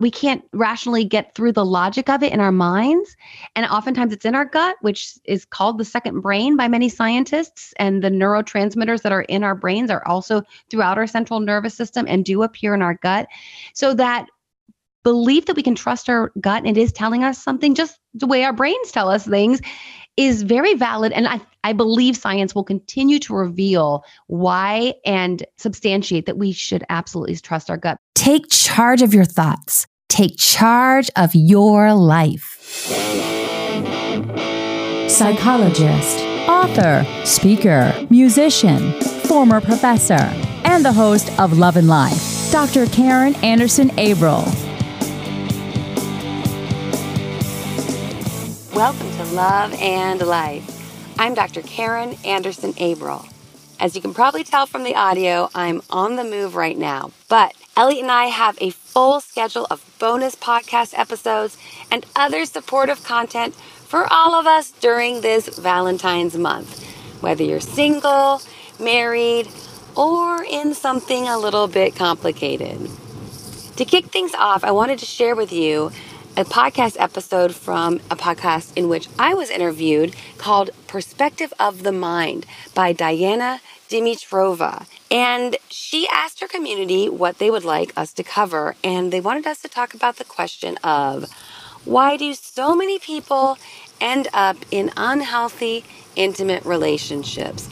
we can't rationally get through the logic of it in our minds. And oftentimes it's in our gut, which is called the second brain by many scientists. And the neurotransmitters that are in our brains are also throughout our central nervous system and do appear in our gut. So that belief that we can trust our gut and it is telling us something just the way our brains tell us things is very valid. And I, I believe science will continue to reveal why and substantiate that we should absolutely trust our gut. Take charge of your thoughts, take charge of your life. Psychologist, author, speaker, musician, former professor, and the host of Love and Life, Dr. Karen Anderson Abril. Welcome to Love and Life. I'm Dr. Karen Anderson Abril. As you can probably tell from the audio, I'm on the move right now, but Elliot and I have a full schedule of bonus podcast episodes and other supportive content for all of us during this Valentine's month. Whether you're single, married, or in something a little bit complicated. To kick things off, I wanted to share with you a podcast episode from a podcast in which I was interviewed called Perspective of the Mind by Diana Dimitrova. And she asked her community what they would like us to cover. And they wanted us to talk about the question of why do so many people end up in unhealthy, intimate relationships?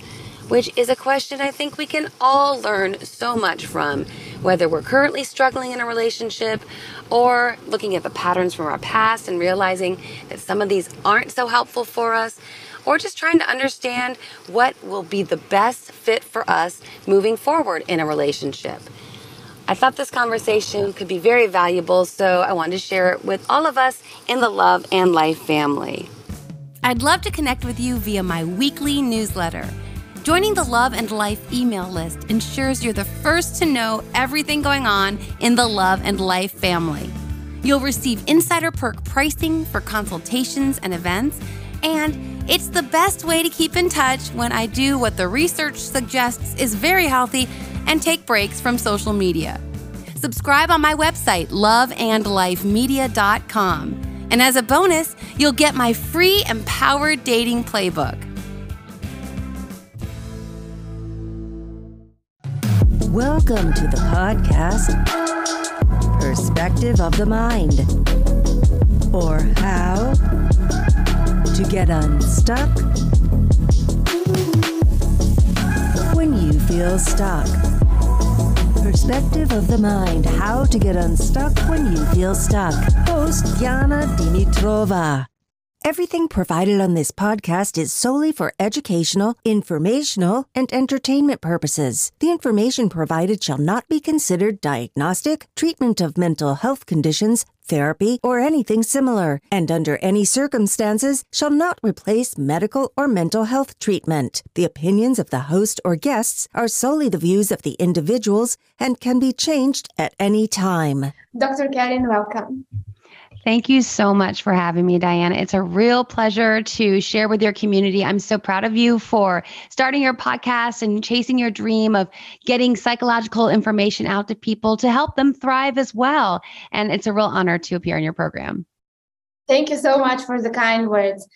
Which is a question I think we can all learn so much from, whether we're currently struggling in a relationship or looking at the patterns from our past and realizing that some of these aren't so helpful for us, or just trying to understand what will be the best fit for us moving forward in a relationship. I thought this conversation could be very valuable, so I wanted to share it with all of us in the Love and Life family. I'd love to connect with you via my weekly newsletter. Joining the Love and Life email list ensures you're the first to know everything going on in the Love and Life family. You'll receive insider perk pricing for consultations and events, and it's the best way to keep in touch when I do what the research suggests is very healthy and take breaks from social media. Subscribe on my website, loveandlifemedia.com. And as a bonus, you'll get my free Empowered Dating Playbook. Welcome to the podcast Perspective of the Mind, or How to Get Unstuck When You Feel Stuck. Perspective of the Mind How to Get Unstuck When You Feel Stuck. Host Yana Dimitrova. Everything provided on this podcast is solely for educational, informational, and entertainment purposes. The information provided shall not be considered diagnostic, treatment of mental health conditions, therapy, or anything similar, and under any circumstances shall not replace medical or mental health treatment. The opinions of the host or guests are solely the views of the individuals and can be changed at any time. Dr. Karen, welcome. Thank you so much for having me, Diana. It's a real pleasure to share with your community. I'm so proud of you for starting your podcast and chasing your dream of getting psychological information out to people to help them thrive as well. And it's a real honor to appear in your program. Thank you so much for the kind words.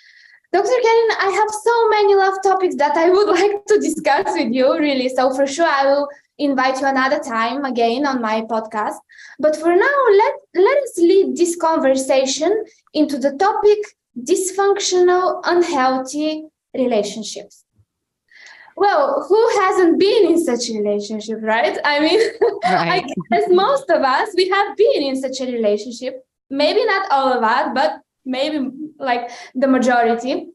Dr. Karen, I have so many love topics that I would like to discuss with you, really. So, for sure, I will invite you another time again on my podcast. But for now, let, let us lead this conversation into the topic dysfunctional, unhealthy relationships. Well, who hasn't been in such a relationship, right? I mean, right. I guess most of us, we have been in such a relationship. Maybe not all of us, but maybe like the majority.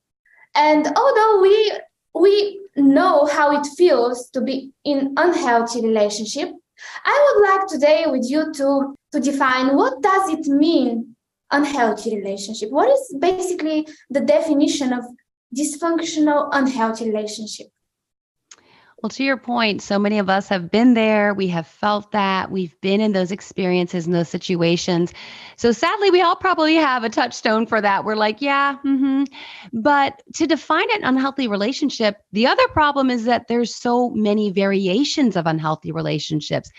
And although we we know how it feels to be in unhealthy relationship i would like today with you to to define what does it mean unhealthy relationship? What is basically the definition of dysfunctional unhealthy relationship well, to your point, so many of us have been there. We have felt that. We've been in those experiences and those situations. So sadly, we all probably have a touchstone for that. We're like, yeah, mm-hmm. but to define an unhealthy relationship, the other problem is that there's so many variations of unhealthy relationships.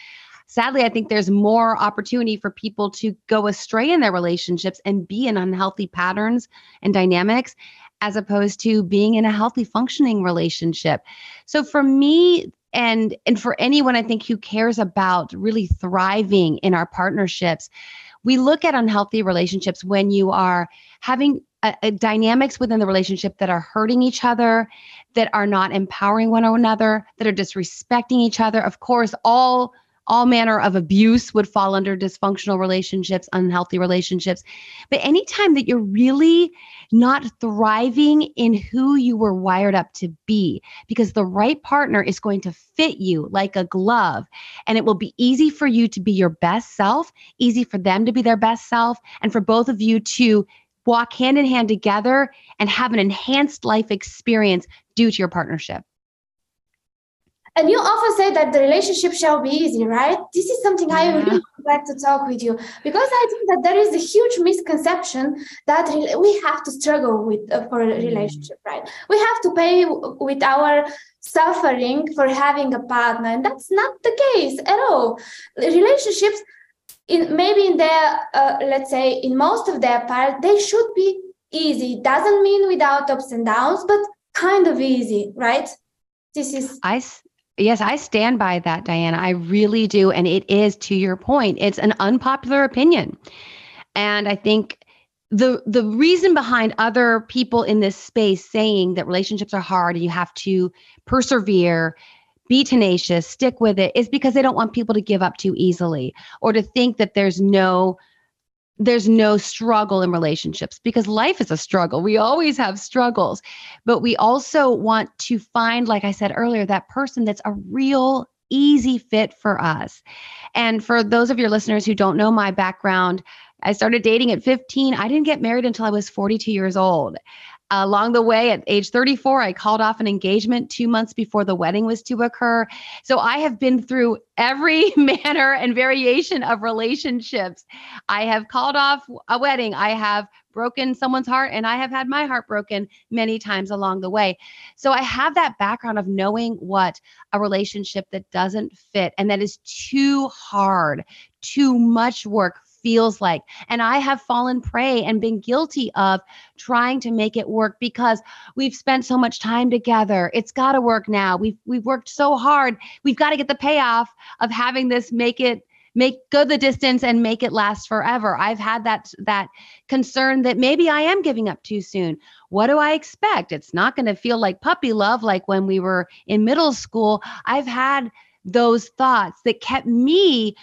sadly, I think there's more opportunity for people to go astray in their relationships and be in unhealthy patterns and dynamics as opposed to being in a healthy functioning relationship. So for me, and and for anyone i think who cares about really thriving in our partnerships we look at unhealthy relationships when you are having a, a dynamics within the relationship that are hurting each other, that are not empowering one another, that are disrespecting each other. Of course, all all manner of abuse would fall under dysfunctional relationships, unhealthy relationships. But anytime that you're really not thriving in who you were wired up to be, because the right partner is going to fit you like a glove, and it will be easy for you to be your best self, easy for them to be their best self, and for both of you to walk hand in hand together and have an enhanced life experience due to your partnership. And you often say that the relationship shall be easy, right? This is something yeah. I really would like to talk with you because I think that there is a huge misconception that we have to struggle with uh, for a mm. relationship, right? We have to pay with our suffering for having a partner, and that's not the case at all. Relationships in maybe in their uh, let's say in most of their part they should be easy doesn't mean without ups and downs but kind of easy right this is i yes i stand by that diana. I really do. And it is to your point it's an unpopular opinion. And i think the the reason behind other people in this space saying that relationships are hard and you have to persevere be tenacious, stick with it, is because they don't want people to give up too easily or to think that there's no there's no struggle in relationships because life is a struggle. We always have struggles. But we also want to find like I said earlier that person that's a real easy fit for us. And for those of your listeners who don't know my background, I started dating at 15. I didn't get married until I was 42 years old along the way at age 34 i called off an engagement two months before the wedding was to occur. So i have been through every manner and variation of relationships. I have called off a wedding. I have broken someone's heart and i have had my heart broken many times along the way. So i have that background of knowing what a relationship that doesn't fit and that is too hard too much work feels like. And I have fallen prey and been guilty of trying to make it work because we've spent so much time together. It's got to work now. We've we've worked so hard. We've got to get the payoff of having this make it make go the distance and make it last forever. I've had that that concern that maybe I am giving up too soon. What do I expect? It's not going to feel like puppy love like when we were in middle school. I've had those thoughts that kept me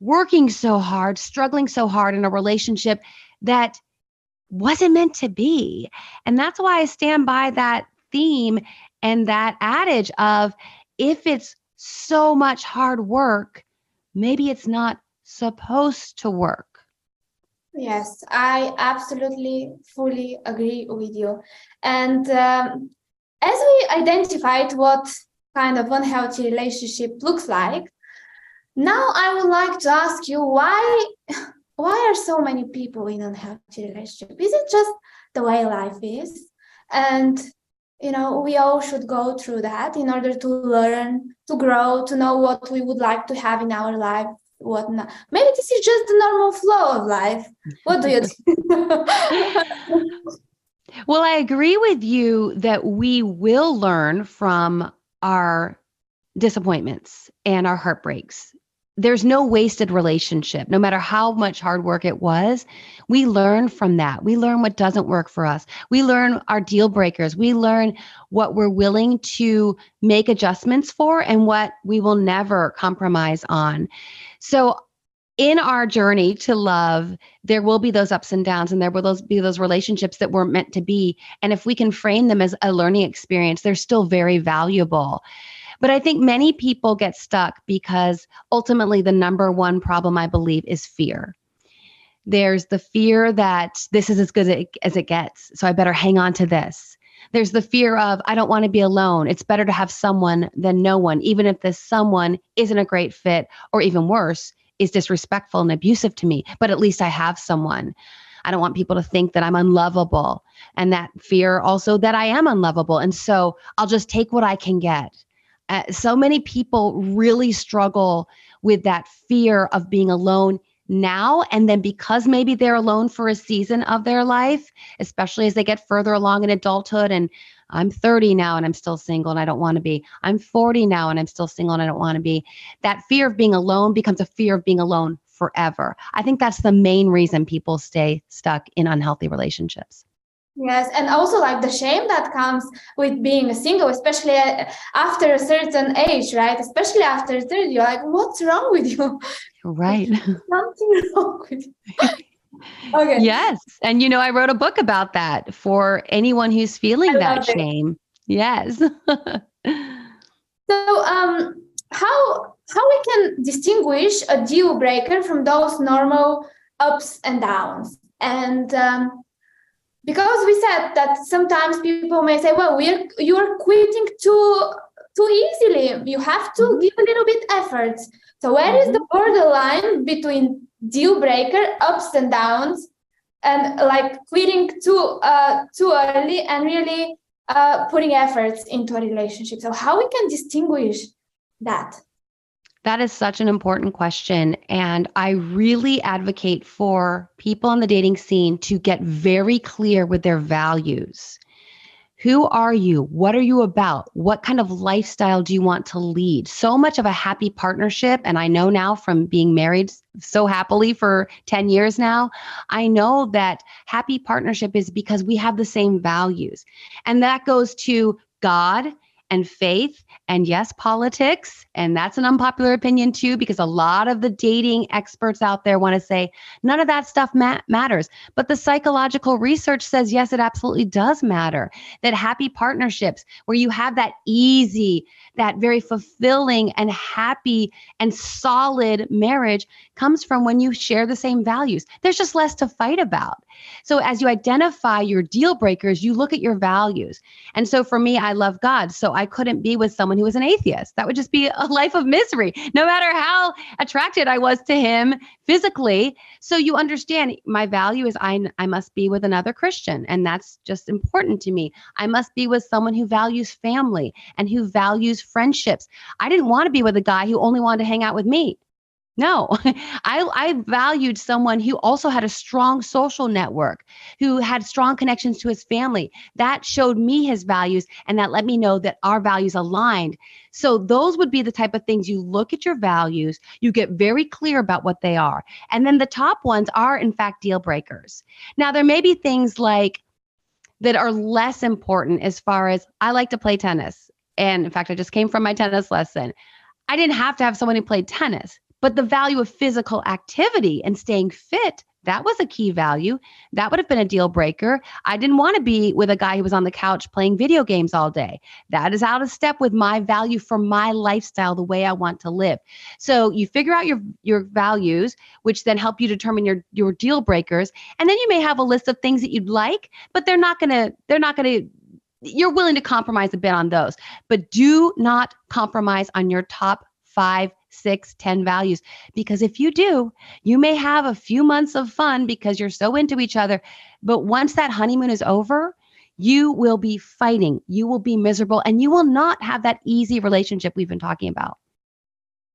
working so hard, struggling so hard in a relationship that wasn't meant to be. And that's why I stand by that theme and that adage of if it's so much hard work, maybe it's not supposed to work. Yes, I absolutely fully agree with you. And um, as we identified what kind of unhealthy relationship looks like, now I would like to ask you why why are so many people in unhealthy relationship? Is it just the way life is? And you know, we all should go through that in order to learn, to grow, to know what we would like to have in our life, what not. Maybe this is just the normal flow of life. What do you think? well, I agree with you that we will learn from our disappointments and our heartbreaks there's no wasted relationship. No matter how much hard work it was, we learn from that. We learn what doesn't work for us. We learn our deal breakers. We learn what we're willing to make adjustments for and what we will never compromise on. So, in our journey to love, there will be those ups and downs, and there will those be those relationships that weren't meant to be. And if we can frame them as a learning experience, they're still very valuable. But I think many people get stuck because ultimately the number one problem I believe is fear. There's the fear that this is as good as it gets, so I better hang on to this. There's the fear of I don't want to be alone. It's better to have someone than no one, even if this someone isn't a great fit or even worse, is disrespectful and abusive to me, but at least I have someone. I don't want people to think that I'm unlovable and that fear also that I am unlovable. And so I'll just take what I can get. Uh, so many people really struggle with that fear of being alone now and then because maybe they're alone for a season of their life especially as they get further along in adulthood and I'm 30 now and I'm still single and I don't want to be. I'm 40 now and I'm still single and I don't want to be. That fear of being alone becomes a fear of being alone forever. I think that's the main reason people stay stuck in unhealthy relationships. Yes, and also like the shame that comes with being a single, especially uh, after a certain age, right? Especially after 30, you're like, what's wrong with you? Right. Something wrong with you. okay. Yes. And you know, I wrote a book about that for anyone who's feeling I that shame. It. Yes. so um how how we can distinguish a deal breaker from those normal ups and downs and um, because we said that sometimes people may say well we're you're quitting too too easily you have to mm-hmm. give a little bit effort so where mm-hmm. is the borderline between deal breaker ups and downs and like quitting too uh too early and really uh putting efforts into a relationship so how we can distinguish that that is such an important question. And I really advocate for people on the dating scene to get very clear with their values. Who are you? What are you about? What kind of lifestyle do you want to lead? So much of a happy partnership. And I know now from being married so happily for 10 years now, I know that happy partnership is because we have the same values. And that goes to God and faith and yes, politics. And that's an unpopular opinion too, because a lot of the dating experts out there want to say none of that stuff ma- matters. But the psychological research says, yes, it absolutely does matter. That happy partnerships where you have that easy, that very fulfilling and happy and solid marriage comes from when you share the same values. There's just less to fight about. So as you identify your deal breakers, you look at your values. And so for me, I love God. So I couldn't be with someone who was an atheist. That would just be a life of misery, no matter how attracted I was to him physically. So you understand my value is I, I must be with another Christian. And that's just important to me. I must be with someone who values family and who values friendships. I didn't want to be with a guy who only wanted to hang out with me. No, I, I valued someone who also had a strong social network, who had strong connections to his family. That showed me his values and that let me know that our values aligned. So, those would be the type of things you look at your values, you get very clear about what they are. And then the top ones are, in fact, deal breakers. Now, there may be things like that are less important as far as I like to play tennis. And in fact, I just came from my tennis lesson. I didn't have to have someone who played tennis but the value of physical activity and staying fit, that was a key value. That would have been a deal breaker. I didn't want to be with a guy who was on the couch playing video games all day. That is out of step with my value for my lifestyle, the way I want to live. So you figure out your your values, which then help you determine your your deal breakers, and then you may have a list of things that you'd like, but they're not to they're not to you're willing to compromise a bit on those, but do not compromise on your top five six, ten values. Because if you do, you may have a few months of fun because you're so into each other. But once that honeymoon is over, you will be fighting, you will be miserable, and you will not have that easy relationship we've been talking about.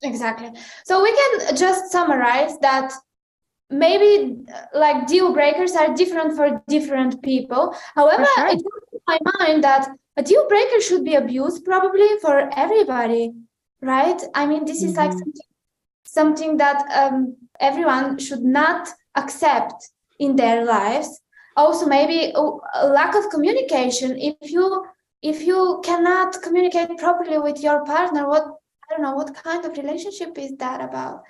Exactly. So we can just summarize that maybe like deal breakers are different for different people. However, sure. it comes to my mind that a deal breaker should be abused probably for everybody right? I mean this is mm-hmm. like something, something that um, everyone should not accept in their lives. Also maybe a lack of communication. If you if you cannot communicate properly with your partner what i don't know what kind of relationship is that about?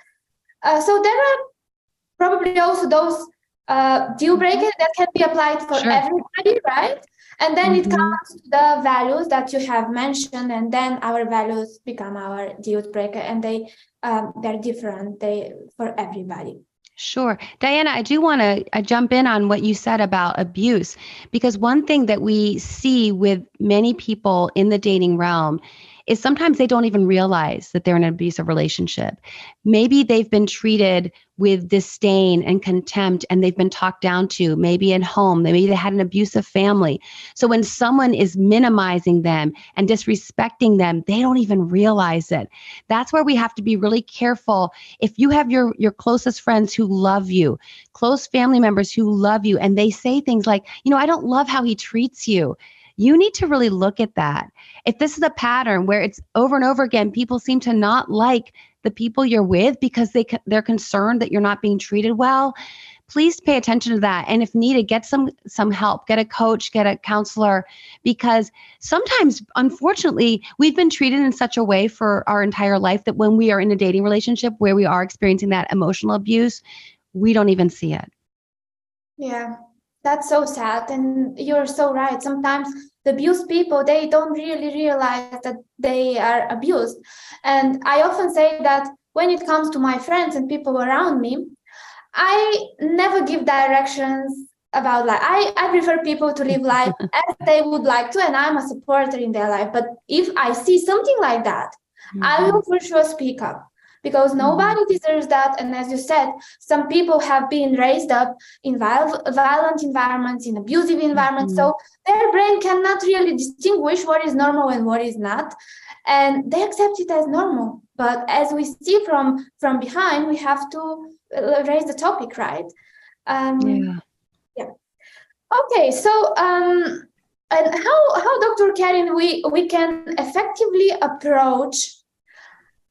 Uh, so there are probably also those uh, deal breakers that can be applied for sure. everybody right and then mm-hmm. it comes to the values that you have mentioned and then our values become our deal breaker and they um, they're different they for everybody Sure. Diana, I do want to uh, jump in on what you said about abuse because one thing that we see with many people in the dating realm is sometimes they don't even realize that they're in an abusive relationship. Maybe they've been treated with disdain and contempt and they've been talked down to, maybe at home, maybe they had an abusive family. So when someone is minimizing them and disrespecting them, they don't even realize it. That's where we have to be really careful. If you have your your closest friends who love you, close family members who love you and they say things like, "You know, I don't love how he treats you." You need to really look at that. If this is a pattern where it's over and over again, people seem to not like the people you're with because they they're concerned that you're not being treated well please pay attention to that. And if needed get some some help get a coach get a counselor because sometimes unfortunately we've been treated in such a way for our entire life that when we are in a dating relationship where we are experiencing that emotional abuse we don't even see it. Yeah that's so sad and you're so right. Sometimes the abused people they don't really realize that they are abused. And i often say that when it comes to my friends and people around me i never give directions about life. I, I prefer people to live life as they would like to and i'm a supporter in their life. But if i see something like that mm-hmm. i will for sure speak up because mm-hmm. nobody deserves that. And as you said, some people have been raised up in violent environments, in abusive environments. Mm-hmm. So their brain cannot really distinguish what is normal and what is not. And they accept it as normal. But as we see from from behind, we have to uh, raise the topic, right? Um, yeah. Yeah. Okay. So um, and how how Dr. Karen we we can effectively approach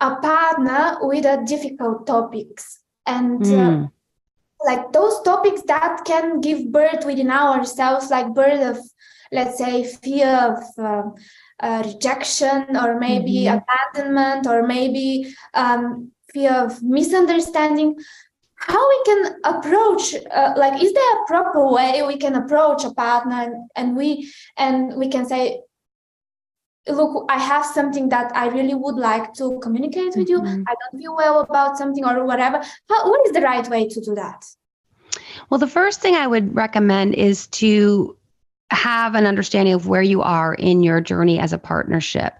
a partner with a difficult topics and mm. uh, hmm. like those topics that can give birth within ourselves like birth of let's say fear of uh, uh, rejection or maybe mm-hmm. abandonment or maybe um, fear of misunderstanding how we can approach uh, like is there a proper way we can approach a partner and, and we and we can say look i have something that i really would like to communicate with mm-hmm. you i don't feel well about something or whatever. How, what is the right way to do that? Well the first thing i would recommend is to have an understanding of where you are in your journey as a partnership.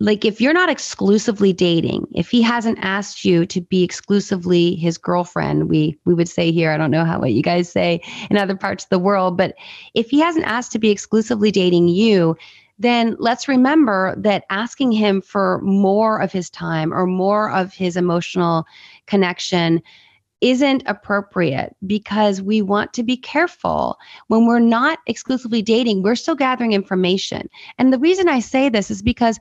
Like if you're not exclusively dating if he hasn't asked you to be exclusively his girlfriend we we would say here i don't know how what you guys say in other parts of the world but if he hasn't asked to be exclusively dating you then let's remember that asking him for more of his time or more of his emotional connection isn't appropriate because we want to be careful when we're not exclusively dating, we're still gathering information. And the reason I say this is because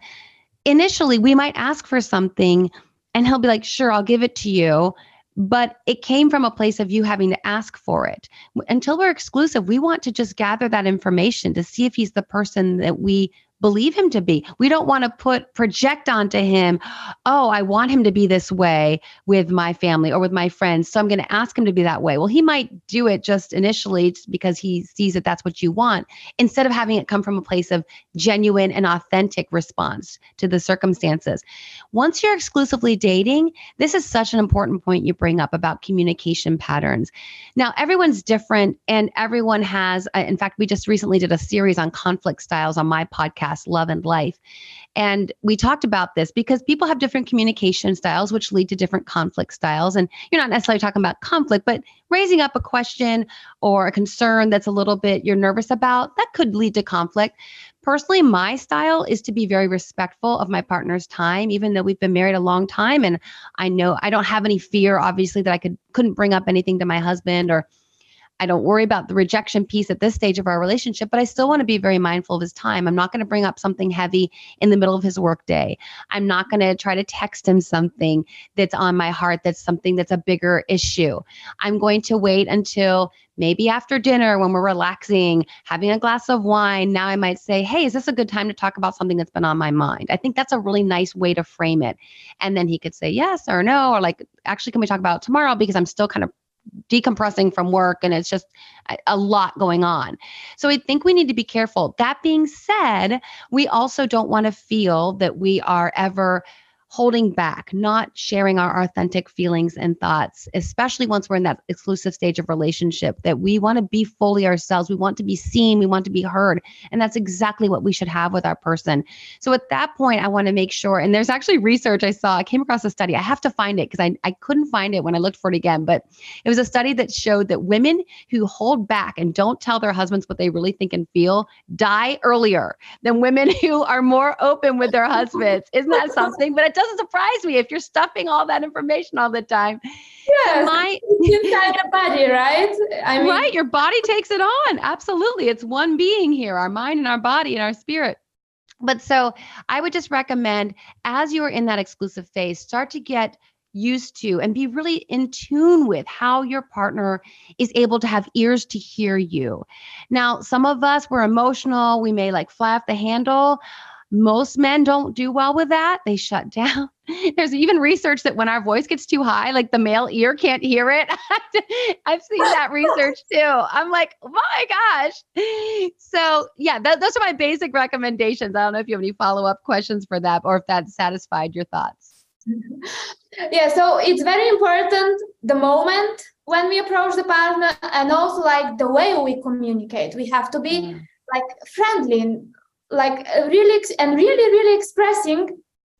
initially we might ask for something and he'll be like, sure, I'll give it to you but it came from a place of you having to ask for it. Until we're exclusive, we want to just gather that information to see if he's the person that we believe him to be. We don't want to put project onto him, oh, I want him to be this way with my family or with my friends. So I'm going to ask him to be that way. Well, he might do it just initially because he sees that that's what you want, instead of having it come from a place of genuine and authentic response to the circumstances. Once you're exclusively dating, this is such an important point you bring up about communication patterns. Now, everyone's different and everyone has, uh, in fact, we just recently did a series on conflict styles on my podcast Love and Life. And we talked about this because people have different communication styles, which lead to different conflict styles. And you're not necessarily talking about conflict, but raising up a question or a concern that's a little bit you're nervous about, that could lead to conflict. Personally, my style is to be very respectful of my partner's time, even though we've been married a long time. And I know I don't have any fear, obviously, that I could couldn't bring up anything to my husband or I don't worry about the rejection piece at this stage of our relationship, but I still want to be very mindful of his time. I'm not going to bring up something heavy in the middle of his workday. I'm not going to try to text him something that's on my heart that's something that's a bigger issue. I'm going to wait until maybe after dinner when we're relaxing, having a glass of wine. Now I might say, Hey, is this a good time to talk about something that's been on my mind? I think that's a really nice way to frame it. And then he could say yes or no, or like, actually, can we talk about tomorrow? Because I'm still kind of decompressing from work and it's just a lot going on. So I think we need to be careful. That being said, we also don't want to feel that we are ever holding back, not sharing our authentic feelings and thoughts, especially once we're in that exclusive stage of relationship, that we want to be fully ourselves. We want to be seen, we want to be heard. And that's exactly what we should have with our person. So at that point, I want to make sure, and there's actually research I saw, I came across a study. I have to find it because I, I couldn't find it when I looked for it again, but it was a study that showed that women who hold back and don't tell their husbands what they really think and feel die earlier than women who are more open with their husbands. Isn't that something? But it surprise me if you're stuffing all that information all the time. Yeah, my inside the body, right? I mean, right. Your body takes it on. Absolutely, it's one being here, our mind and our body and our spirit. But so I would just recommend as you're in that exclusive phase, start to get used to and be really in tune with how your partner is able to have ears to hear you. Now, some of us, we're emotional, we may like fly off the handle. Most men don't do well with that. They shut down. There's even research that when our voice gets too high, like the male ear can't hear it. I've seen that research too. I'm like, oh my gosh. So, yeah, th- those are my basic recommendations. I don't know if you have any follow up questions for that or if that satisfied your thoughts. yeah, so it's very important the moment when we approach the partner and also like the way we communicate. We have to be mm. like friendly like uh, really and really really expressing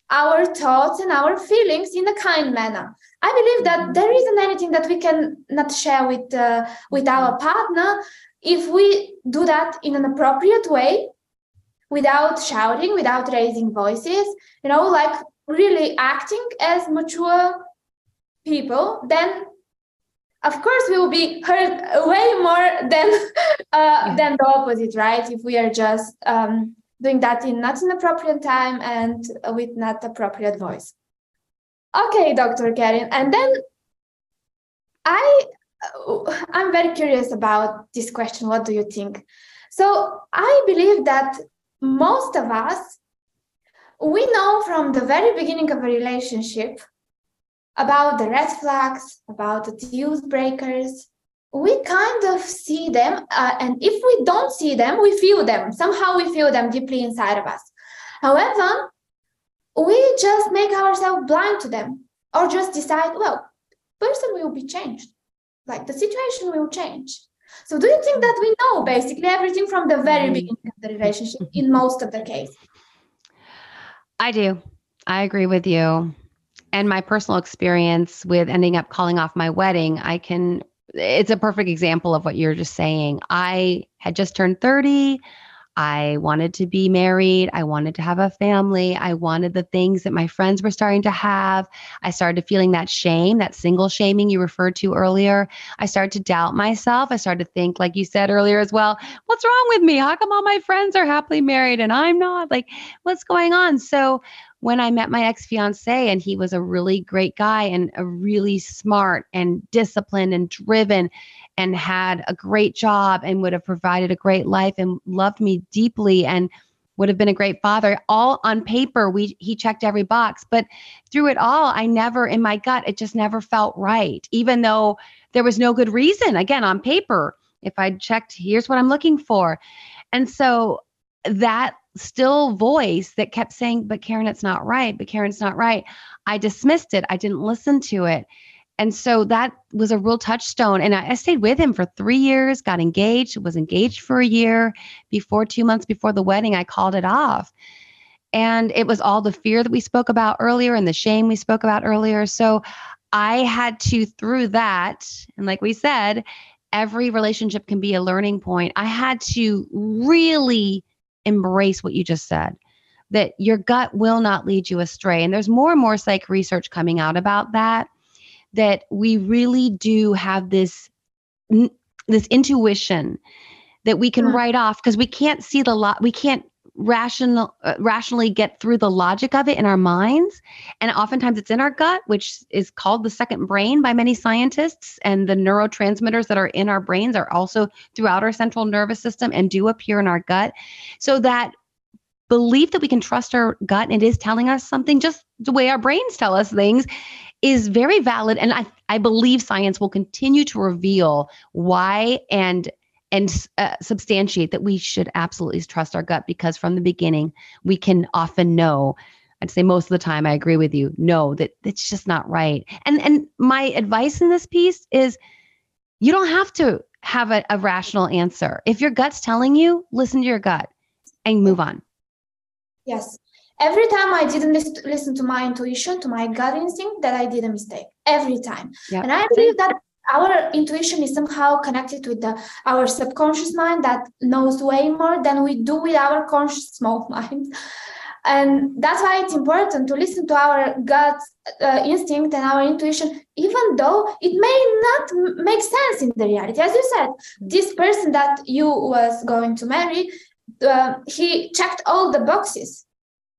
our thoughts and our feelings in a kind manner. I believe that mm-hmm. there isn't anything that we can not share with uh, with our partner if we do that in an appropriate way without shouting without raising voices you know like really acting as mature people then of course we will be heard way more than uh, than the opposite right? If we are just um, doing that in not an appropriate time and with not appropriate voice. Okay, Dr. Karen, and then I I'm very curious about this question. What do you think? So I believe that most of us we know from the very beginning of a relationship about the red flags, about the deal breakers, we kind of see them uh, and if we don't see them we feel them. Somehow we feel them deeply inside of us. However we just make ourselves blind to them or just decide well person will be changed. Like the situation will change. So do you think that we know basically everything from the very mm-hmm. beginning of the relationship in most of the case? I do. I agree with you. And my personal experience with ending up calling off my wedding i can it's a perfect example of what you're just saying. I had just turned 30. I wanted to be married. I wanted to have a family. I wanted the things that my friends were starting to have. I started feeling that shame, that single shaming you referred to earlier. I started to doubt myself. I started to think, like you said earlier as well, what's wrong with me? How come all my friends are happily married and I'm not? Like, what's going on? So, when I met my ex fiance, and he was a really great guy and a really smart and disciplined and driven and had a great job and would have provided a great life and loved me deeply and would have been a great father all on paper we he checked every box. But through it all i never in my gut it just never felt right even though there was no good reason again on paper. If i checked here's what i'm looking for. And so that still voice that kept saying, But Karen, it's not right. But Karen, it's not right. I dismissed it. I didn't listen to it. And so that was a real touchstone. And I, I, stayed with him for three years, got engaged, was engaged for a year. Before two months before the wedding, I called it off. And it was all the fear that we spoke about earlier and the shame we spoke about earlier. So I had to, through that, and like we said, every relationship can be a learning point. I had to really embrace what you just said that your gut will not lead you astray. And there's more and more psych research coming out about that, that we really do have this, this intuition that we can mm. write off because we can't see the lot, we can't rational uh, rationally get through the logic of it in our minds. And oftentimes it's in our gut which is called the second brain by many scientists. And the neurotransmitters that are in our brains are also throughout our central nervous system and do appear in our gut. So that belief that we can trust our gut and it is telling us something just the way our brains tell us things is very valid. And i i believe science will continue to reveal why and and uh, substantiate that we should absolutely trust our gut because from the beginning we can often know I'd say most of the time I agree with you. No, that it's just not right. And and my advice in this piece is you don't have to have a, a rational answer. If your gut's telling you, listen to your gut and move on. Yes. Every time I didn't lis- listen to my intuition, to my gut instinct, that I did a mistake. Every time. Yep. And I believe that our intuition is somehow connected with the, our subconscious mind that knows way more than we do with our conscious small mind. And that's why it's important to listen to our gut uh, instinct and our intuition, even though it may not make sense in the reality. As you said, this person that you was going to marry, uh, he checked all the boxes,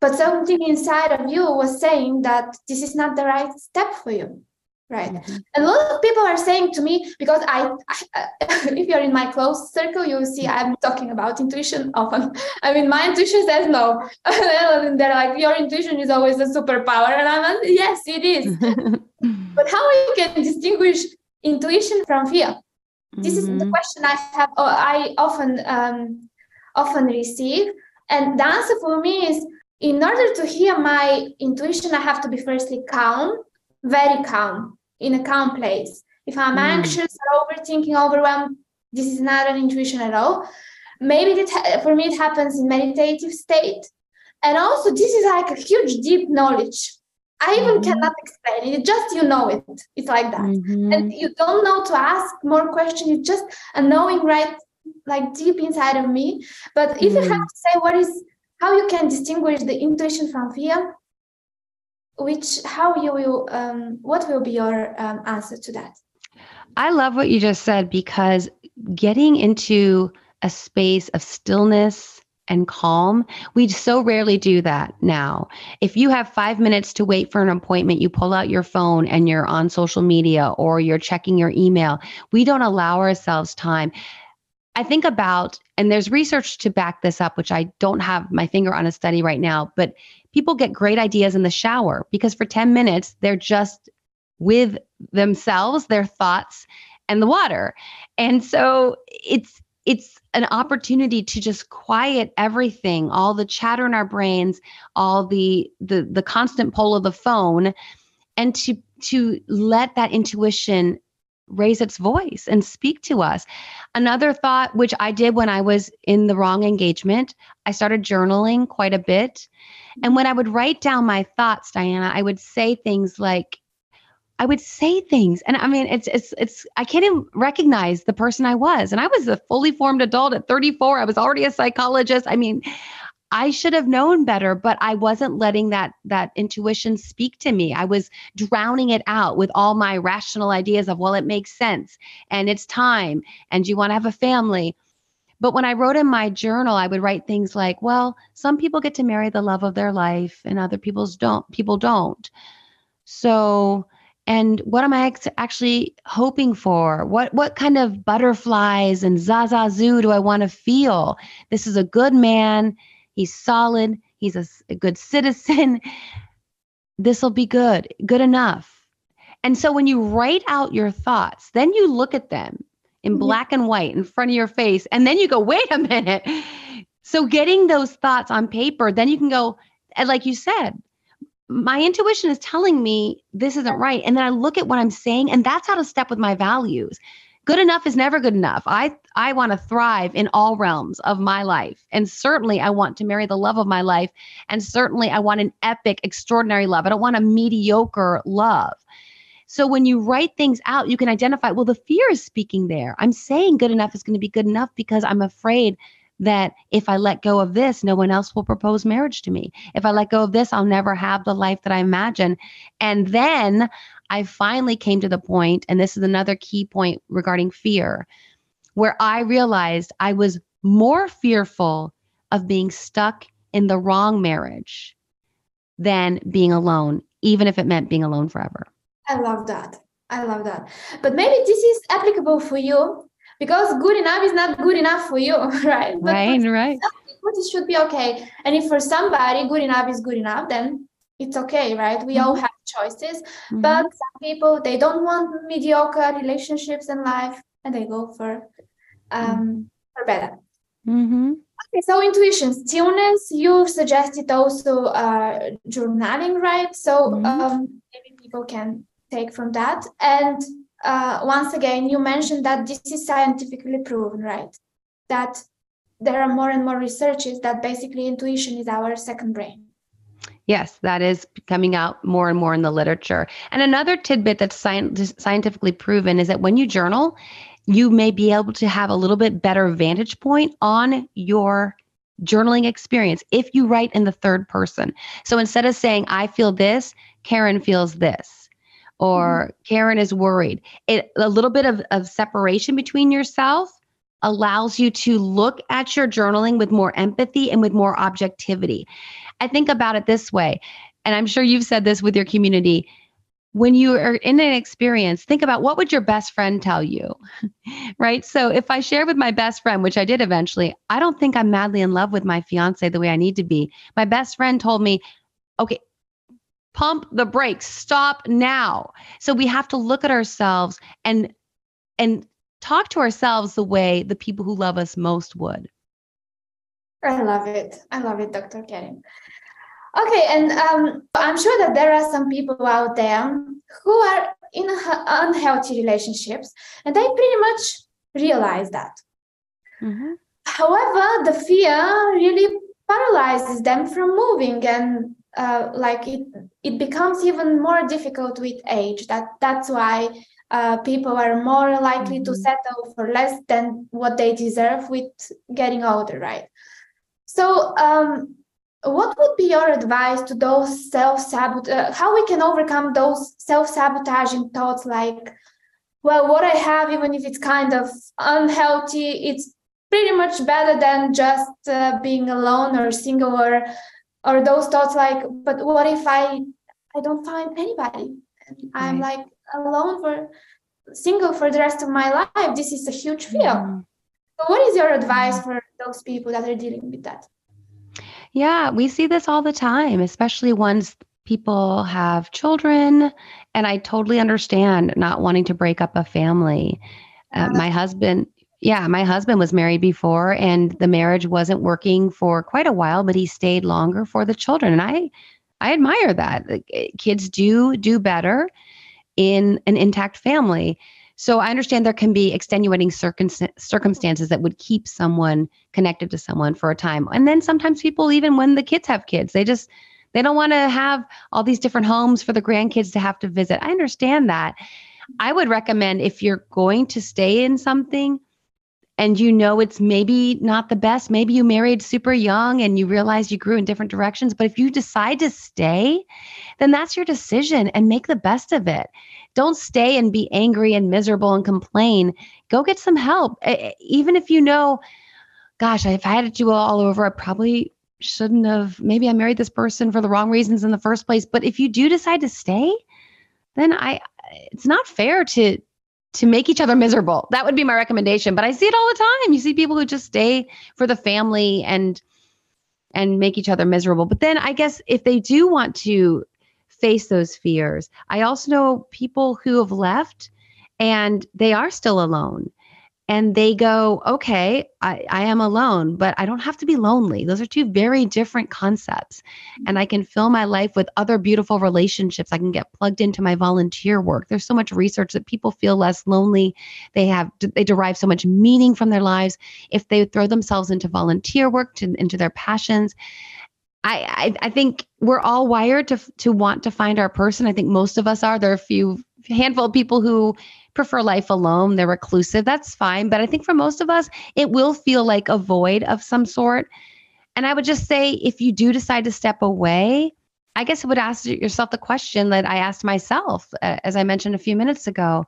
but something inside of you was saying that this is not the right step for you right. Mhm. and a lot of people are saying to me because i, I if you're in my close circle you see i'm talking about intuition often. I mean my intuition says no. And they're like your intuition is always a superpower. And i'm like yes it is. But how you can distinguish intuition from fear? This is the Mhm. question i have or i often um, often receive. And the answer for me is in order to hear my intuition i have to be firstly calm very calm in a calm place. If i'm Mm. anxious or overthinking overwhelmed this is not an intuition at all. Maybe that for me it happens in meditative state. And also this is like a huge deep knowledge. I even Mhm. cannot explain it. Just you know it. It's like that. Mhm. and you don't know to ask more questions. It's just a knowing right like deep inside of me. But if you Mm. have to say what is how you can distinguish the intuition from fear which how you will um, what will be your um, answer to that I love what you just said because getting into a space of stillness and calm, we so rarely do that now. If you have five minutes to wait for an appointment, you pull out your phone and you're on social media or you're checking your email. We don't allow ourselves time. I think about, and there's research to back this up, which I don't have my finger on a study right now, but people get great ideas in the shower because for 10 minutes, they're just with themselves, their thoughts, and the water. And so it's it's an opportunity to just quiet everything, all the chatter in our brains, all the the the constant pull of the phone, and to to let that intuition raise its voice and speak to us. Another thought, which I did when I was in the wrong engagement, I started journaling quite a bit. And when I would write down my thoughts, Diana, I would say things like, I would say things, and I mean, it's it's it's. I can't even recognize the person I was, and I was a fully formed adult at 34. I was already a psychologist. I mean, I should have known better, but I wasn't letting that that intuition speak to me. I was drowning it out with all my rational ideas of, well, it makes sense, and it's time, and you want to have a family. But when I wrote in my journal, I would write things like, well, some people get to marry the love of their life, and other people's don't. People don't. So and what am I ex- actually hoping for? What what kind of butterflies and zazazoo do I want to feel? This is a good man. He's solid. He's a good citizen. This will be good, good enough. And so when you write out your thoughts, then you look at them in Mhm. black and white in front of your face, and then you go, wait a minute. So getting those thoughts on paper, then you can go, and like you said, my intuition is telling me this isn't right. And then I look at what I'm saying, and that's how to step with my values. Good enough is never good enough. I I want to thrive in all realms of my life. And certainly I want to marry the love of my life. And certainly I want an epic, extraordinary love. I don't want a mediocre love. So when you write things out, you can identify, well, the fear is speaking there. I'm saying good enough is going to be good enough because I'm afraid that if I let go of this, no one else will propose marriage to me. If I let go of this, I'll never have the life that I imagine. And then I finally came to the point, and this is another key point regarding fear, where I realized I was more fearful of being stuck in the wrong marriage than being alone, even if it meant being alone forever. I love that. I love that. But maybe this is applicable for you because good enough is not good enough for you, right? But right, right. it should be okay. And if for somebody good enough is good enough, then it's okay, right? We all have choices. Mhm. But some people they don't want mediocre relationships in life, and they go for um for better. Mm-hmm. Okay, so intuition, stillness. You suggested also uh, journaling, right? So Mhm. um, maybe people can take from that. And uh, once again, you mentioned that this is scientifically proven, right? That there are more and more researches that basically intuition is our second brain. Yes, that is coming out more and more in the literature. And another tidbit that's scientifically proven is that when you journal, you may be able to have a little bit better vantage point on your journaling experience if you write in the third person. So instead of saying, I feel this, Karen feels this, or mm-hmm. Karen is worried, it, a little bit of, of separation between yourself allows you to look at your journaling with more empathy and with more objectivity. I think about it this way, and I'm sure you've said this with your community. When you are in an experience, think about what would your best friend tell you, right? So if I share with my best friend, which I did eventually, I don't think I'm madly in love with my fiance the way I need to be. My best friend told me, okay, pump the brakes, stop now. So we have to look at ourselves and and talk to ourselves the way the people who love us most would. I love it. I love it, Dr. Karen. Okay, and um, I'm sure that there are some people out there who are in unhealthy relationships, and they pretty much realize that. Mhm. However, the fear really paralyzes them from moving, and uh, like it, it becomes even more difficult with age. That that's why uh, people are more likely to Mhm. settle for less than what they deserve with getting older, right? So, um, what would be your advice to those self sabot? Uh, how we can overcome those self sabotaging thoughts like, well, what I have, even if it's kind of unhealthy, it's pretty much better than just uh, being alone or single, or or those thoughts like, but what if I I don't find anybody? And I'm Right. like alone for single for the rest of my life. This is a huge fear. Mhm. So what is your advice for those people that are dealing with that? Yeah, we see this all the time, especially once people have children. And I totally understand not wanting to break up a family. Uh, my husband, yeah, my husband was married before and the marriage wasn't working for quite a while, but he stayed longer for the children. And I, I admire that. Eh, Kids do do better in an intact family. So I understand there can be extenuating circum- circumstances that would keep someone connected to someone for a time. And then sometimes people, even when the kids have kids, they just they don't want to have all these different homes for the grandkids to have to visit. I understand that. I would recommend if you're going to stay in something and you know it's maybe not the best, maybe you married super young and you realize you grew in different directions, but if you decide to stay, then that's your decision and make the best of it. Don't stay and be angry and miserable and complain. Go get some help. Even if you know, gosh, if I had to do it all over, I probably shouldn't have. Maybe I married this person for the wrong reasons in the first place. But if you do decide to stay, then I, it's not fair to to make each other miserable. That would be my recommendation. But I see it all the time. You see people who just stay for the family and and make each other miserable. But then I guess if they do want to face those fears, I also know people who have left and they are still alone. And they go, okay, I, I am alone, but I don't have to be lonely. Those are two very different concepts. And I can fill my life with other beautiful relationships. I can get plugged into my volunteer work. There's so much research that people feel less lonely. They have they derive so much meaning from their lives if they throw themselves into volunteer work, to, into their passions. I, I I think we're all wired to to want to find our person. I think most of us are. There are a few handful of people who prefer life alone. They're reclusive. That's fine. But I think for most of us, it will feel like a void of some sort. And I would just say, if you do decide to step away, I guess I would ask yourself the question that I asked myself, uh, as I mentioned a few minutes ago.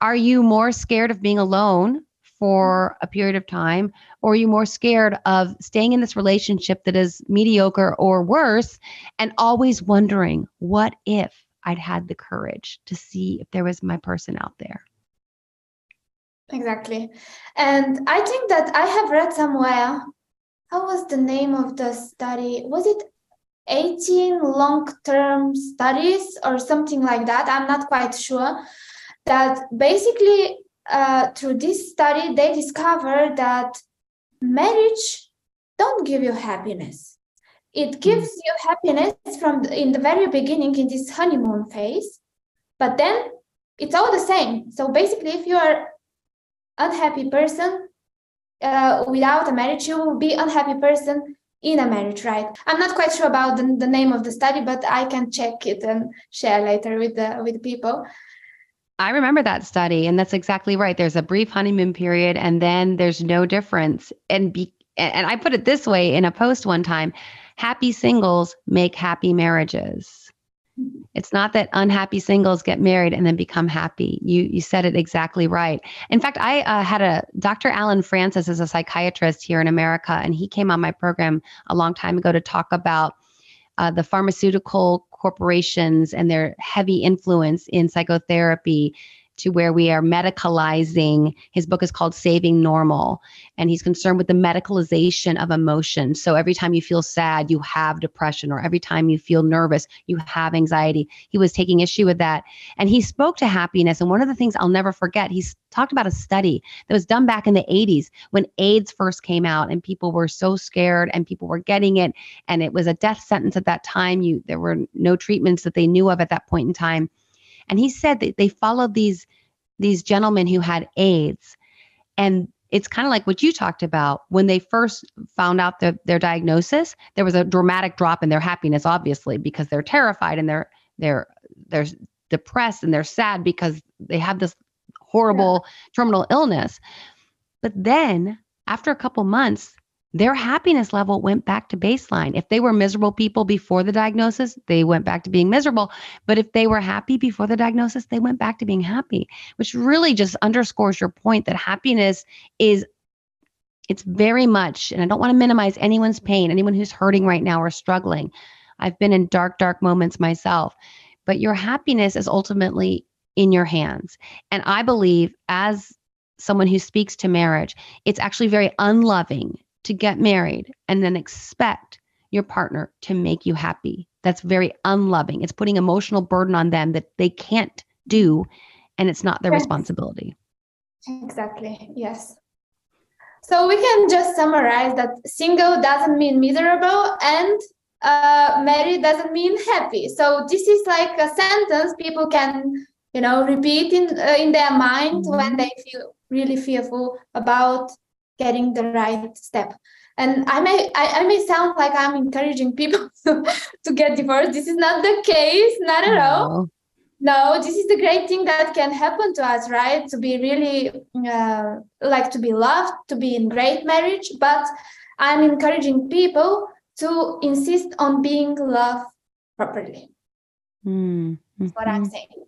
Are you more scared of being alone for a period of time, or are you more scared of staying in this relationship that is mediocre or worse and always wondering, what if I'd had the courage to see if there was my person out there? Exactly. And I think that I have read somewhere, how was the name of the study? Was it 18 long term studies or something like that? I'm not quite sure. That basically, uh, through this study, they discovered that marriage don't give you happiness. It gives you happiness from the, in the very beginning in this honeymoon phase, but then it's all the same. So basically, if you are unhappy person uh, without a marriage, you will be unhappy person in a marriage, right? I'm not quite sure about the, the name of the study, but I can check it and share later with the with people. I remember that study, and that's exactly right. There's a brief honeymoon period, and then there's no difference. And be and I put it this way in a post one time: happy singles make happy marriages. It's not that unhappy singles get married and then become happy. You you said it exactly right. In fact, I uh, had a Dr. Allen Frances is a psychiatrist here in America, and he came on my program a long time ago to talk about uh, the pharmaceutical corporations and their heavy influence in psychotherapy to where we are medicalizing. His book is called Saving Normal, and he's concerned with the medicalization of emotion. So every time you feel sad, you have depression, or every time you feel nervous, you have anxiety. He was taking issue with that. And he spoke to happiness. And one of the things I'll never forget, he's talked about a study that was done back in the 80s when AIDS first came out and people were so scared and people were getting it and it was a death sentence at that time you there were no treatments that they knew of at that point in time and he said that they followed these these gentlemen who had AIDS. And it's kind of like what you talked about when they first found out the, their diagnosis, there was a dramatic drop in their happiness, obviously, because they're terrified and they're they're they're depressed and they're sad because they have this horrible yeah. terminal illness. But then after a couple months, their happiness level went back to baseline. If they were miserable people before the diagnosis, they went back to being miserable. But if they were happy before the diagnosis, they went back to being happy, which really just underscores your point that happiness is it's very much and I don't want to minimize anyone's pain, anyone who's hurting right now or struggling. I've been in dark dark moments myself, but your happiness is ultimately in your hands. And I believe as someone who speaks to marriage, it's actually very unloving to get married and then expect your partner to make you happy. That's very unloving. It's putting emotional burden on them that they can't do and it's not their yes. responsibility. Exactly. Yes. So we can just summarize that single doesn't mean miserable and uh, married doesn't mean happy. So this is like a sentence people can, you know, repeat in uh, in their mind mm-hmm. when they feel really fearful about getting the right step. And i may I, I, may sound like i'm encouraging people to, to get divorced. This is not the case not at no. all. No this is the great thing that can happen to us right? To be really uh, like to be loved to be in great marriage. But i'm encouraging people to insist on being loved properly. Mm-hmm. that's what i'm saying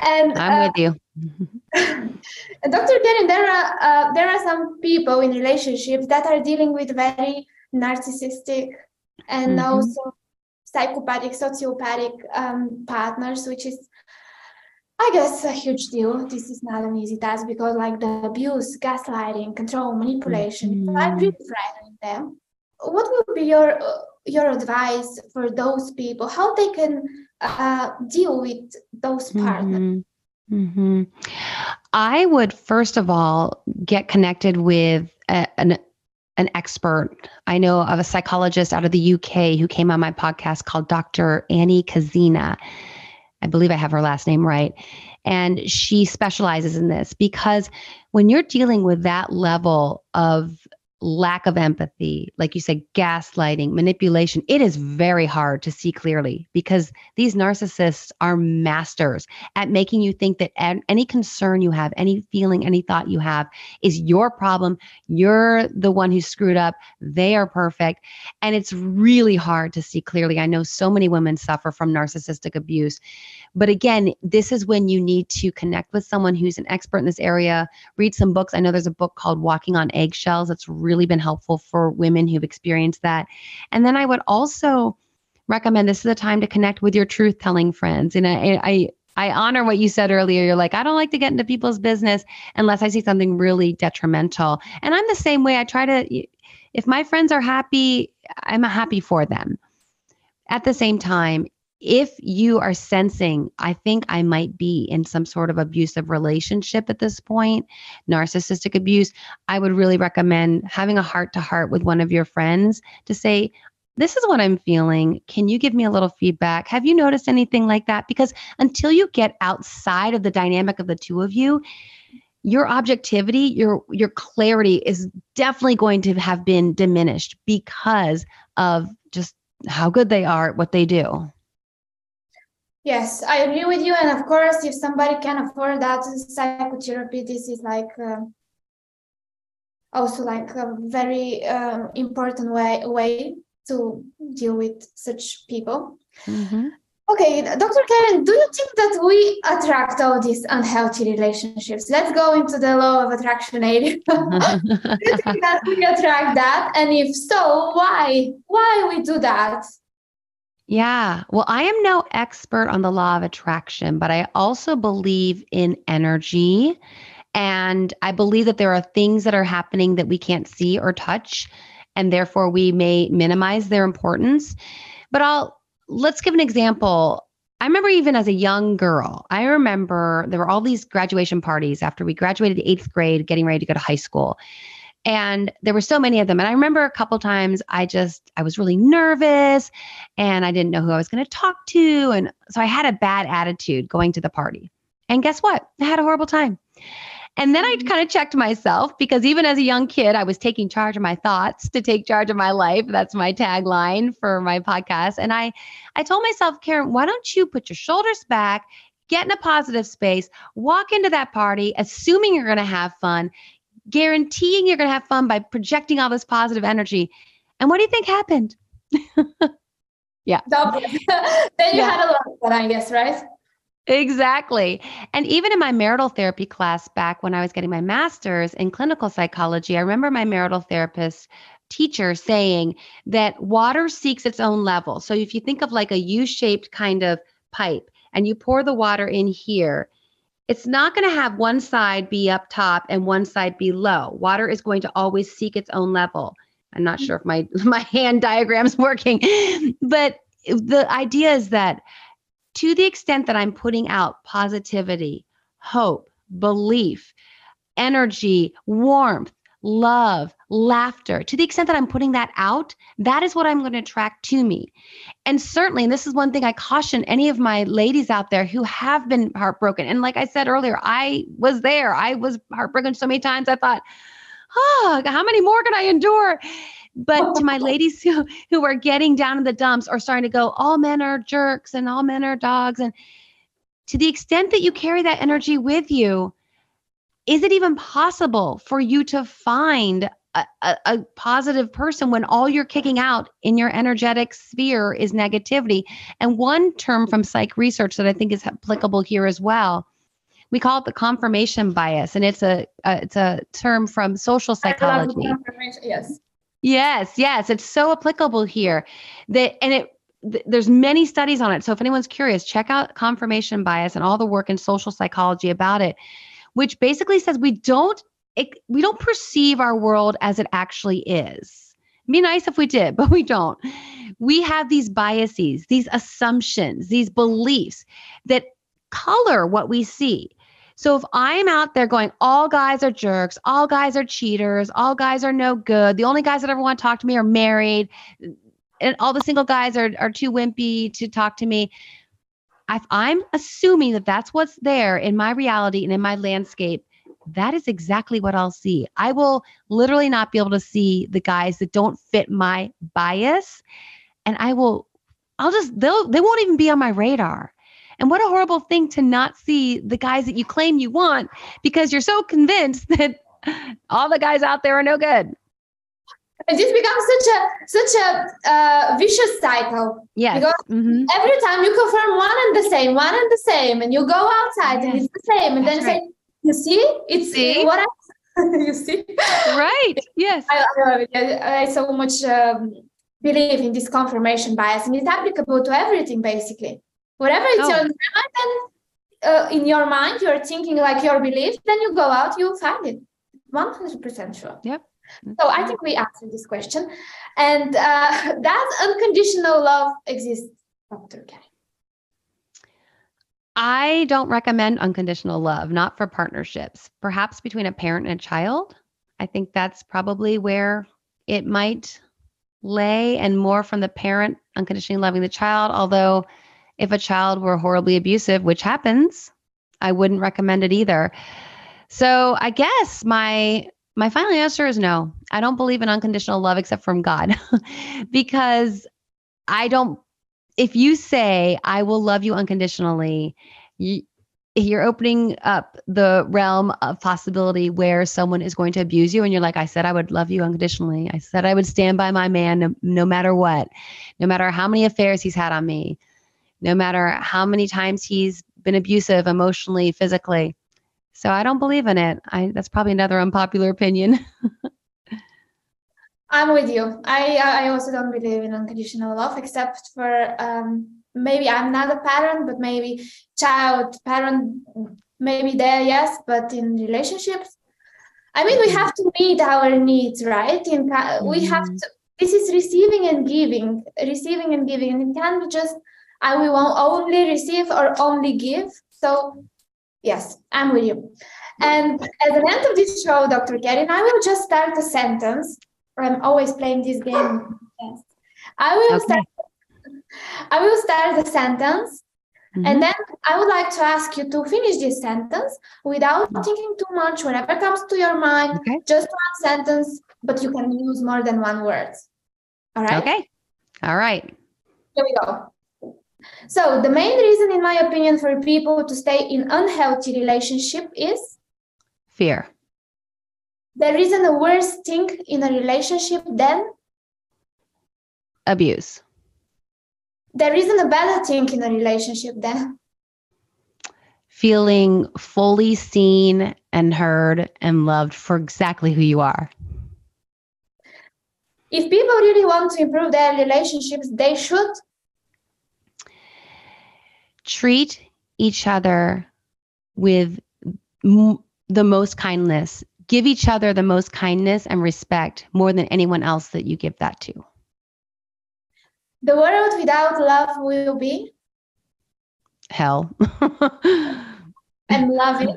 and i'm uh, with you Dr. Karen, there are uh, there are some people in relationships that are dealing with very narcissistic and mm-hmm. also psychopathic, sociopathic um, partners, which is, I guess, a huge deal. This is not an easy task because, like the abuse, gaslighting, control, manipulation, mm-hmm. I'm really frightening them. What would be your uh, your advice for those people? How they can uh, deal with those partners? Mm-hmm. Mm-hmm. I would first of all get connected with a, an an expert. I know of a psychologist out of the UK who came on my podcast called Dr. Annie Kazina. I believe I have her last name right. And she specializes in this because when you're dealing with that level of lack of empathy, like you said, gaslighting, manipulation, it is very hard to see clearly because these narcissists are masters at making you think that any concern you have, any feeling, any thought you have is your problem. You're the one who screwed up. They are perfect. And it's really hard to see clearly. I know so many women suffer from narcissistic abuse. But again, this is when you need to connect with someone who's an expert in this area, read some books. I know there's a book called Walking on Eggshells that's really been helpful for women who've experienced that. And then I would also recommend this is the time to connect with your truth telling friends. And I, I, I honor what you said earlier. You're like, I don't like to get into people's business unless I see something really detrimental. And I'm the same way. I try to, if my friends are happy, I'm happy for them. At the same time, if you are sensing, I think I might be in some sort of abusive relationship at this point, narcissistic abuse, I would really recommend having a heart to heart with one of your friends to say, this is what I'm feeling. Can you give me a little feedback? Have you noticed anything like that? Because until you get outside of the dynamic of the two of you, your objectivity, your your clarity is definitely going to have been diminished because of just how good they are at what they do. Yes, I agree with you. And of course, if somebody can afford that psychotherapy, this is like uh, also like a very uh, important way way to deal with such people. Mm-hmm. Okay, Dr. Karen, do you think that we attract all these unhealthy relationships? Let's go into the law of attraction area. do you think that we attract that? And if so, why? Why we do that? Yeah. Well, I am no expert on the law of attraction, but I also believe in energy. And I believe that there are things that are happening that we can't see or touch, and therefore we may minimize their importance. But I'll let's give an example. I remember even as a young girl, I remember there were all these graduation parties after we graduated eighth grade, getting ready to go to high school. And there were so many of them. And I remember a couple times I just, I was really nervous and I didn't know who I was going to talk to. And so I had a bad attitude going to the party. And guess what? I had a horrible time. And then I mm-hmm. kind of checked myself because even as a young kid, I was taking charge of my thoughts to take charge of my life. That's my tagline for my podcast. And I, I told myself, Karen, why don't you put your shoulders back, get in a positive space, walk into that party, assuming you're going to have fun, guaranteeing you're going to have fun by projecting all this positive energy. And what do you think happened? yeah. then you yeah. had a lot of fun, I guess, right? Exactly. And even in my marital therapy class back when I was getting my master's in clinical psychology, I remember my marital therapist teacher saying that water seeks its own level. So if you think of like a U shaped kind of pipe and you pour the water in here, it's not going to have one side be up top and one side be low. Water is going to always seek its own level. I'm not sure if my my hand diagram's working, but the idea is that to the extent that I'm putting out positivity, hope, belief, energy, warmth, love, laughter, to the extent that I'm putting that out, that is what I'm going to attract to me. And certainly, and this is one thing I caution any of my ladies out there who have been heartbroken. And like I said earlier, I was there. I was heartbroken so many times. I thought, oh, how many more can I endure? But to my ladies who who are getting down in the dumps or starting to go, all men are jerks and all men are dogs. And to the extent that you carry that energy with you, is it even possible for you to find a, a, a, positive person when all you're kicking out in your energetic sphere is negativity? And one term from psych research that I think is applicable here as well. We call it the confirmation bias, and it's a, a it's a term from social psychology. Yes. Yes, yes, it's so applicable here. That and it there's many studies on it. So if anyone's curious, check out confirmation bias and all the work in social psychology about it, which basically says we don't it, we don't perceive our world as it actually is. It'd be nice if we did, but we don't. We have these biases, these assumptions, these beliefs that color what we see. So if I'm out there going, all guys are jerks, all guys are cheaters, all guys are no good, the only guys that ever want to talk to me are married, and all the single guys are, are too wimpy to talk to me. If I'm assuming that that's what's there in my reality and in my landscape, that is exactly what I'll see. I will literally not be able to see the guys that don't fit my bias. And I will, I'll just, they'll, they won't even be on my radar. And what a horrible thing to not see the guys that you claim you want because you're so convinced that all the guys out there are no good. It just becomes such a such a uh, vicious cycle. Yeah. Because mm-hmm. every time you confirm one and the same, one and the same, and you go outside yes. and it's the same, and That's then right. say, "You see, it's see? what I." you see, right? Yes. I, I love it. I, I so much um, believe in this confirmation bias, and it's applicable to everything basically. Whatever it's oh. your uh, in your mind, you're thinking like your belief, then you go out, you find it. 100% sure. Yep. So I think we answered this question. And uh, that unconditional love exists, Dr. K. I don't recommend unconditional love, not for partnerships, perhaps between a parent and a child. I think that's probably where it might lay and more from the parent unconditionally loving the child. Although, if a child were horribly abusive, which happens, I wouldn't recommend it either. So, I guess my my final answer is no. I don't believe in unconditional love except from God. Because I don't if you say I will love you unconditionally, you, you're opening up the realm of possibility where someone is going to abuse you and you're like i said i would love you unconditionally. I said i would stand by my man no, no, matter what. No matter how many affairs he's had on me. No matter how many times he's been abusive emotionally physically so i don't believe in it. I that's probably another unpopular opinion. I'm with you. I i also don't believe in unconditional love except for um maybe i'm not a parent but maybe child parent maybe there yes but in relationships i mean we have to meet our needs right? In we have mm-hmm. to this is receiving and giving receiving and giving and it can be just i we will only receive or only give. So yes i'm with you and at the end of this show dr Karen, i will just start a sentence i'm always playing this game yes i will okay. start I will start the sentence Mm-hmm. And then I would like to ask you to finish this sentence without thinking too much, whatever comes to your mind, okay. just one sentence, but you can use more than one word. All right. Okay. All right. Here we go. So the main reason, in my opinion, for people to stay in unhealthy relationship is fear. There isn't a worse thing in a relationship than abuse there isn't a better thing in a relationship then feeling fully seen and heard and loved for exactly who you are if people really want to improve their relationships they should treat each other with m- the most kindness give each other the most kindness and respect more than anyone else that you give that to the world without love will be hell. and love is?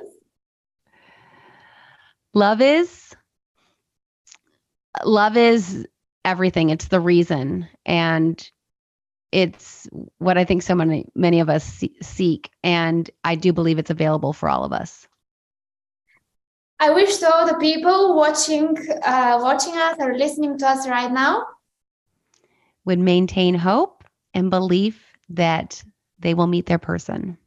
Love is love is everything. It's the reason and it's what I think so many many of us seek and I do believe it's available for all of us. I wish so the people watching uh, watching us or listening to us right now would maintain hope and belief that they will meet their person.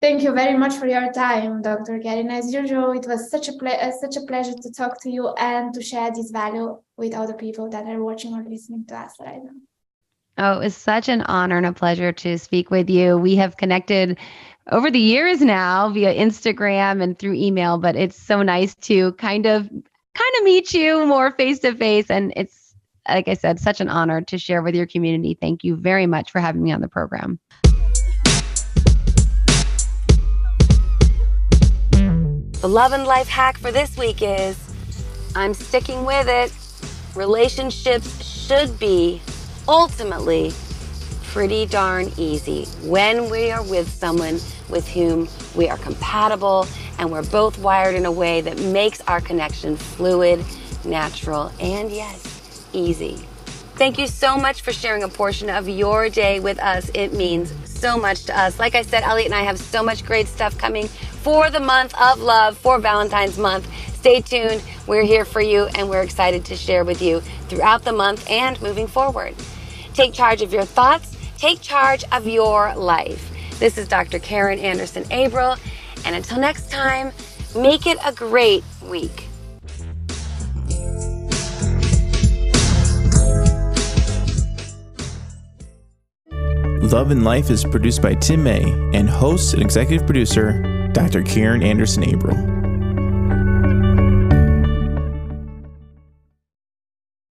Thank you very much for your time, Dr. Karen. As usual, it was such a ple- uh, such a pleasure to talk to you and to share this value with other people that are watching or listening to us right now. Oh, it was such an honor and a pleasure to speak with you. We have connected over the years now via Instagram and through email, but it's so nice to kind of kind of meet you more face to face and it's like I said, such an honor to share with your community. Thank you very much for having me on the program. The love and life hack for this week is I'm sticking with it. Relationships should be ultimately pretty darn easy when we are with someone with whom we are compatible and we're both wired in a way that makes our connection fluid, natural, and yes, easy. Thank you so much for sharing a portion of your day with us. It means so much to us. Like I said, Elliot and I have so much great stuff coming for the month of love, for Valentine's month. Stay tuned. We're here for you and we're excited to share with you throughout the month and moving forward. Take charge of your thoughts, take charge of your life. This is Dr. Karen Anderson Abril, and until next time, make it a great week. Love and Life is produced by Tim May and hosts and executive producer Dr. Karen Anderson Abril.